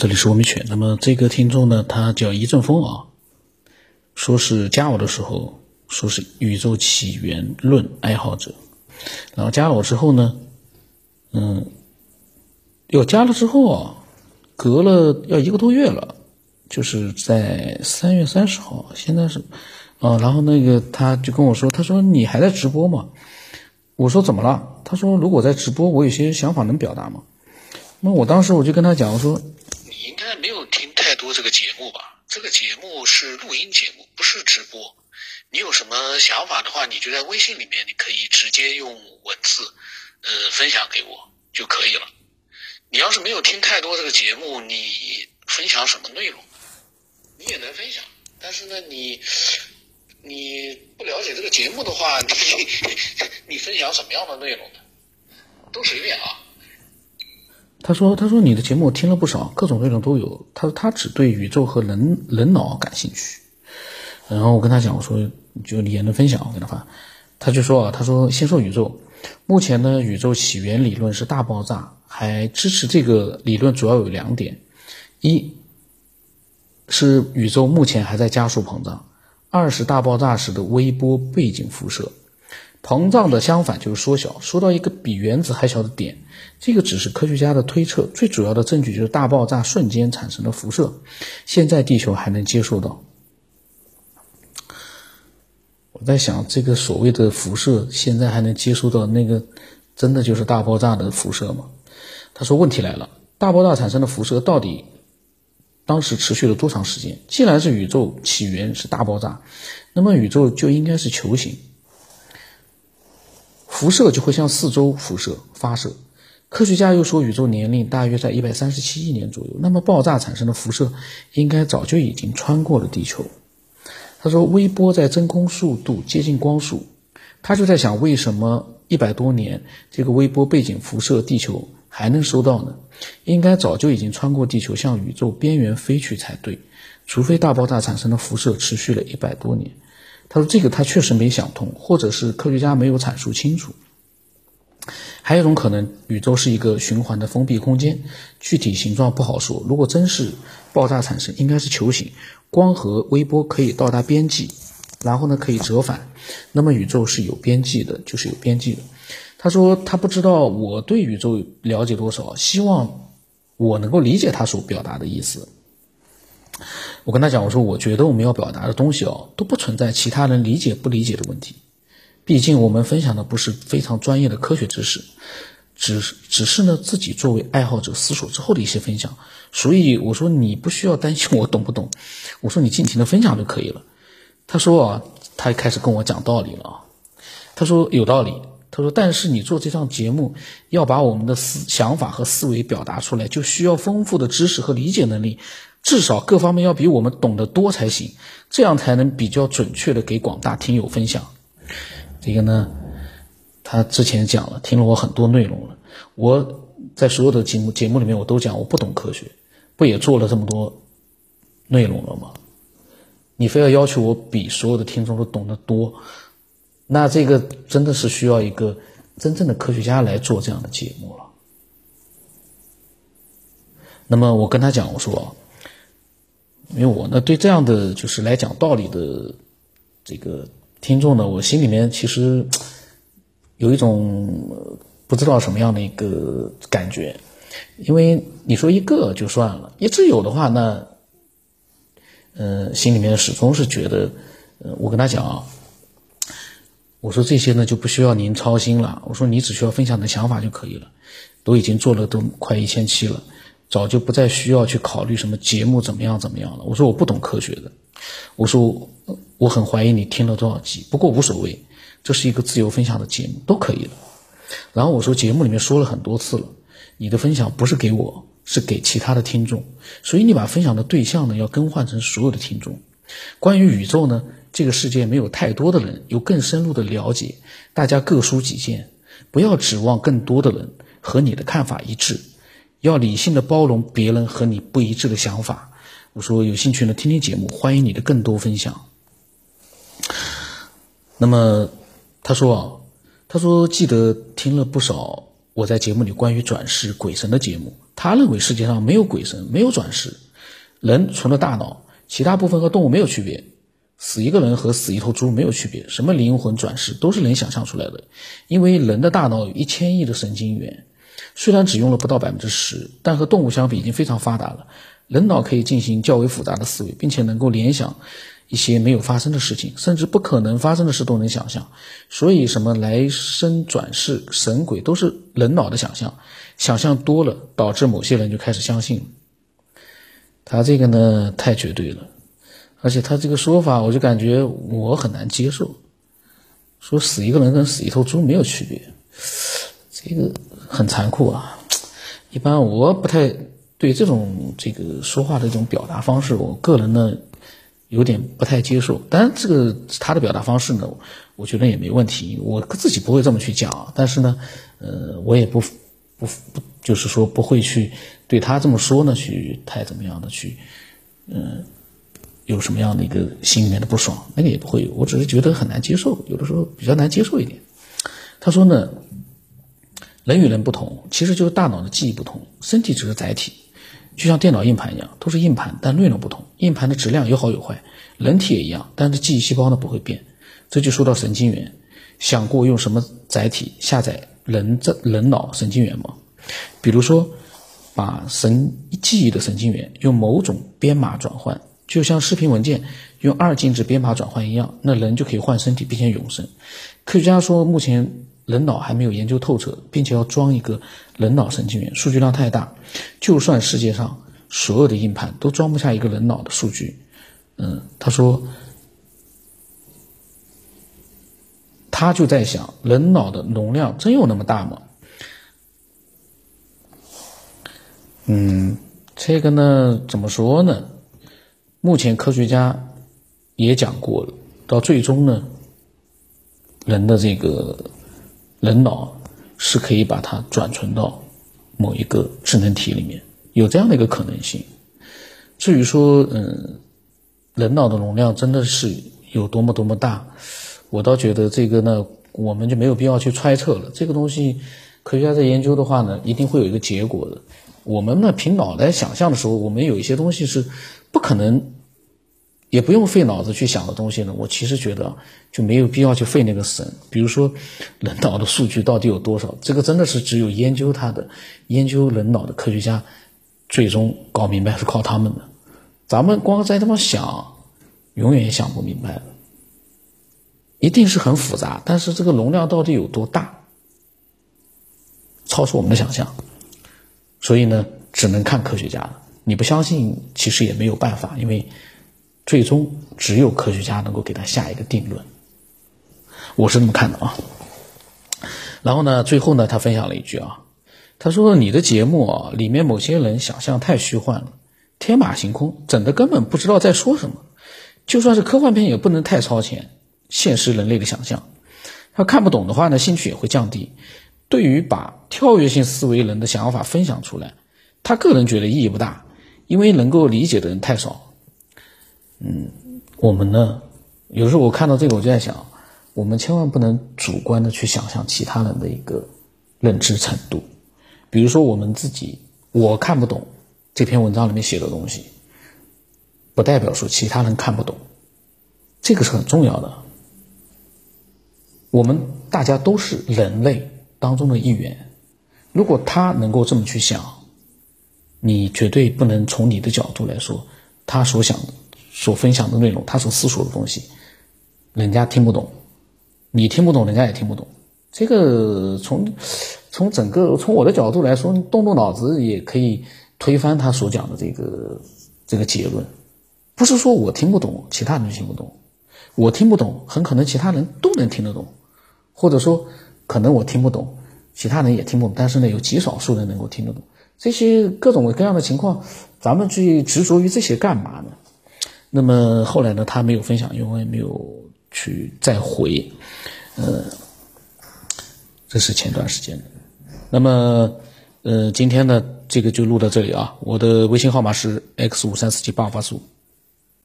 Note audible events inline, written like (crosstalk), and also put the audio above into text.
这里是我米犬。那么这个听众呢，他叫一阵风啊，说是加我的时候说是宇宙起源论爱好者，然后加我之后呢，嗯，要加了之后啊，隔了要一个多月了，就是在三月三十号，现在是啊，然后那个他就跟我说，他说你还在直播吗？我说怎么了？他说如果在直播，我有些想法能表达吗？那我当时我就跟他讲，我说应该没有听太多这个节目吧？这个节目是录音节目，不是直播。你有什么想法的话，你就在微信里面，你可以直接用文字，呃，分享给我就可以了。你要是没有听太多这个节目，你分享什么内容？你也能分享，但是呢，你你不了解这个节目的话，你 (laughs) 你分享什么样的内容呢？都随便啊。他说：“他说你的节目我听了不少，各种内容都有。他说他只对宇宙和人人脑感兴趣。然后我跟他讲，我说就你也能分享，我跟他发。他就说啊，他说先说宇宙，目前呢，宇宙起源理论是大爆炸，还支持这个理论主要有两点：一是宇宙目前还在加速膨胀；二是大爆炸时的微波背景辐射。”膨胀的相反就是缩小，缩到一个比原子还小的点。这个只是科学家的推测，最主要的证据就是大爆炸瞬间产生的辐射，现在地球还能接受到。我在想，这个所谓的辐射，现在还能接收到那个，真的就是大爆炸的辐射吗？他说，问题来了，大爆炸产生的辐射到底当时持续了多长时间？既然是宇宙起源是大爆炸，那么宇宙就应该是球形。辐射就会向四周辐射发射。科学家又说，宇宙年龄大约在一百三十七亿年左右。那么，爆炸产生的辐射应该早就已经穿过了地球。他说，微波在真空速度接近光速。他就在想，为什么一百多年这个微波背景辐射地球还能收到呢？应该早就已经穿过地球，向宇宙边缘飞去才对。除非大爆炸产生的辐射持续了一百多年。他说：“这个他确实没想通，或者是科学家没有阐述清楚。还有一种可能，宇宙是一个循环的封闭空间，具体形状不好说。如果真是爆炸产生，应该是球形，光和微波可以到达边际，然后呢可以折返。那么宇宙是有边际的，就是有边际的。”他说：“他不知道我对宇宙了解多少，希望我能够理解他所表达的意思。”我跟他讲，我说我觉得我们要表达的东西哦，都不存在其他人理解不理解的问题。毕竟我们分享的不是非常专业的科学知识，只是只是呢自己作为爱好者思索之后的一些分享。所以我说你不需要担心我懂不懂，我说你尽情的分享就可以了。他说啊，他开始跟我讲道理了啊。他说有道理。他说，但是你做这档节目，要把我们的思想法和思维表达出来，就需要丰富的知识和理解能力。至少各方面要比我们懂得多才行，这样才能比较准确的给广大听友分享。这个呢，他之前讲了，听了我很多内容了。我在所有的节目节目里面，我都讲我不懂科学，不也做了这么多内容了吗？你非要要求我比所有的听众都懂得多，那这个真的是需要一个真正的科学家来做这样的节目了。那么我跟他讲，我说。因为我呢，对这样的就是来讲道理的这个听众呢，我心里面其实有一种不知道什么样的一个感觉。因为你说一个就算了，一直有的话，那呃，心里面始终是觉得，呃，我跟他讲啊，我说这些呢就不需要您操心了，我说你只需要分享的想法就可以了，都已经做了都快一千期了。早就不再需要去考虑什么节目怎么样怎么样了。我说我不懂科学的，我说我很怀疑你听了多少集，不过无所谓，这是一个自由分享的节目，都可以了。然后我说节目里面说了很多次了，你的分享不是给我，是给其他的听众，所以你把分享的对象呢要更换成所有的听众。关于宇宙呢，这个世界没有太多的人有更深入的了解，大家各抒己见，不要指望更多的人和你的看法一致。要理性的包容别人和你不一致的想法。我说有兴趣呢，听听节目，欢迎你的更多分享。那么他说啊，他说记得听了不少我在节目里关于转世鬼神的节目，他认为世界上没有鬼神，没有转世，人除了大脑，其他部分和动物没有区别。死一个人和死一头猪没有区别，什么灵魂转世都是人想象出来的。因为人的大脑有一千亿的神经元，虽然只用了不到百分之十，但和动物相比已经非常发达了。人脑可以进行较为复杂的思维，并且能够联想一些没有发生的事情，甚至不可能发生的事都能想象。所以，什么来生转世、神鬼都是人脑的想象，想象多了，导致某些人就开始相信了。他这个呢，太绝对了。而且他这个说法，我就感觉我很难接受。说死一个人跟死一头猪没有区别，这个很残酷啊！一般我不太对这种这个说话的一种表达方式，我个人呢有点不太接受。当然，这个他的表达方式呢，我觉得也没问题，我自己不会这么去讲。但是呢，呃，我也不不不，就是说不会去对他这么说呢，去太怎么样的去，嗯。有什么样的一个心里面的不爽，那个也不会有，我只是觉得很难接受，有的时候比较难接受一点。他说呢，人与人不同，其实就是大脑的记忆不同，身体只是载体，就像电脑硬盘一样，都是硬盘，但内容不同。硬盘的质量有好有坏，人体也一样，但是记忆细胞呢不会变。这就说到神经元，想过用什么载体下载人这人脑神经元吗？比如说，把神记忆的神经元用某种编码转换。就像视频文件用二进制编码转换一样，那人就可以换身体并且永生。科学家说，目前人脑还没有研究透彻，并且要装一个人脑神经元，数据量太大，就算世界上所有的硬盘都装不下一个人脑的数据。嗯，他说，他就在想，人脑的容量真有那么大吗？嗯，这个呢，怎么说呢？目前科学家也讲过了，到最终呢，人的这个人脑是可以把它转存到某一个智能体里面，有这样的一个可能性。至于说，嗯，人脑的容量真的是有多么多么大，我倒觉得这个呢，我们就没有必要去揣测了。这个东西，科学家在研究的话呢，一定会有一个结果的。我们呢，凭脑袋想象的时候，我们有一些东西是。不可能，也不用费脑子去想的东西呢。我其实觉得就没有必要去费那个神。比如说，人脑的数据到底有多少？这个真的是只有研究它的、研究人脑的科学家最终搞明白，是靠他们的。咱们光在这么想，永远也想不明白了。一定是很复杂，但是这个容量到底有多大，超出我们的想象。所以呢，只能看科学家了。你不相信，其实也没有办法，因为最终只有科学家能够给他下一个定论。我是这么看的啊。然后呢，最后呢，他分享了一句啊，他说：“你的节目啊，里面某些人想象太虚幻了，天马行空，整的根本不知道在说什么。就算是科幻片，也不能太超前，现实人类的想象。他看不懂的话呢，兴趣也会降低。对于把跳跃性思维人的想法分享出来，他个人觉得意义不大。”因为能够理解的人太少，嗯，我们呢，有时候我看到这个，我就在想，我们千万不能主观的去想象其他人的一个认知程度。比如说我们自己，我看不懂这篇文章里面写的东西，不代表说其他人看不懂，这个是很重要的。我们大家都是人类当中的一员，如果他能够这么去想。你绝对不能从你的角度来说，他所想、所分享的内容，他所思索的东西，人家听不懂，你听不懂，人家也听不懂。这个从从整个从我的角度来说，动动脑子也可以推翻他所讲的这个这个结论。不是说我听不懂，其他人听不懂，我听不懂，很可能其他人都能听得懂，或者说可能我听不懂，其他人也听不懂，但是呢，有极少数人能够听得懂。这些各种各样的情况，咱们去执着于这些干嘛呢？那么后来呢，他没有分享，因为我也没有去再回。呃，这是前段时间的。那么，呃，今天呢，这个就录到这里啊。我的微信号码是 x 五三四七八五八四五。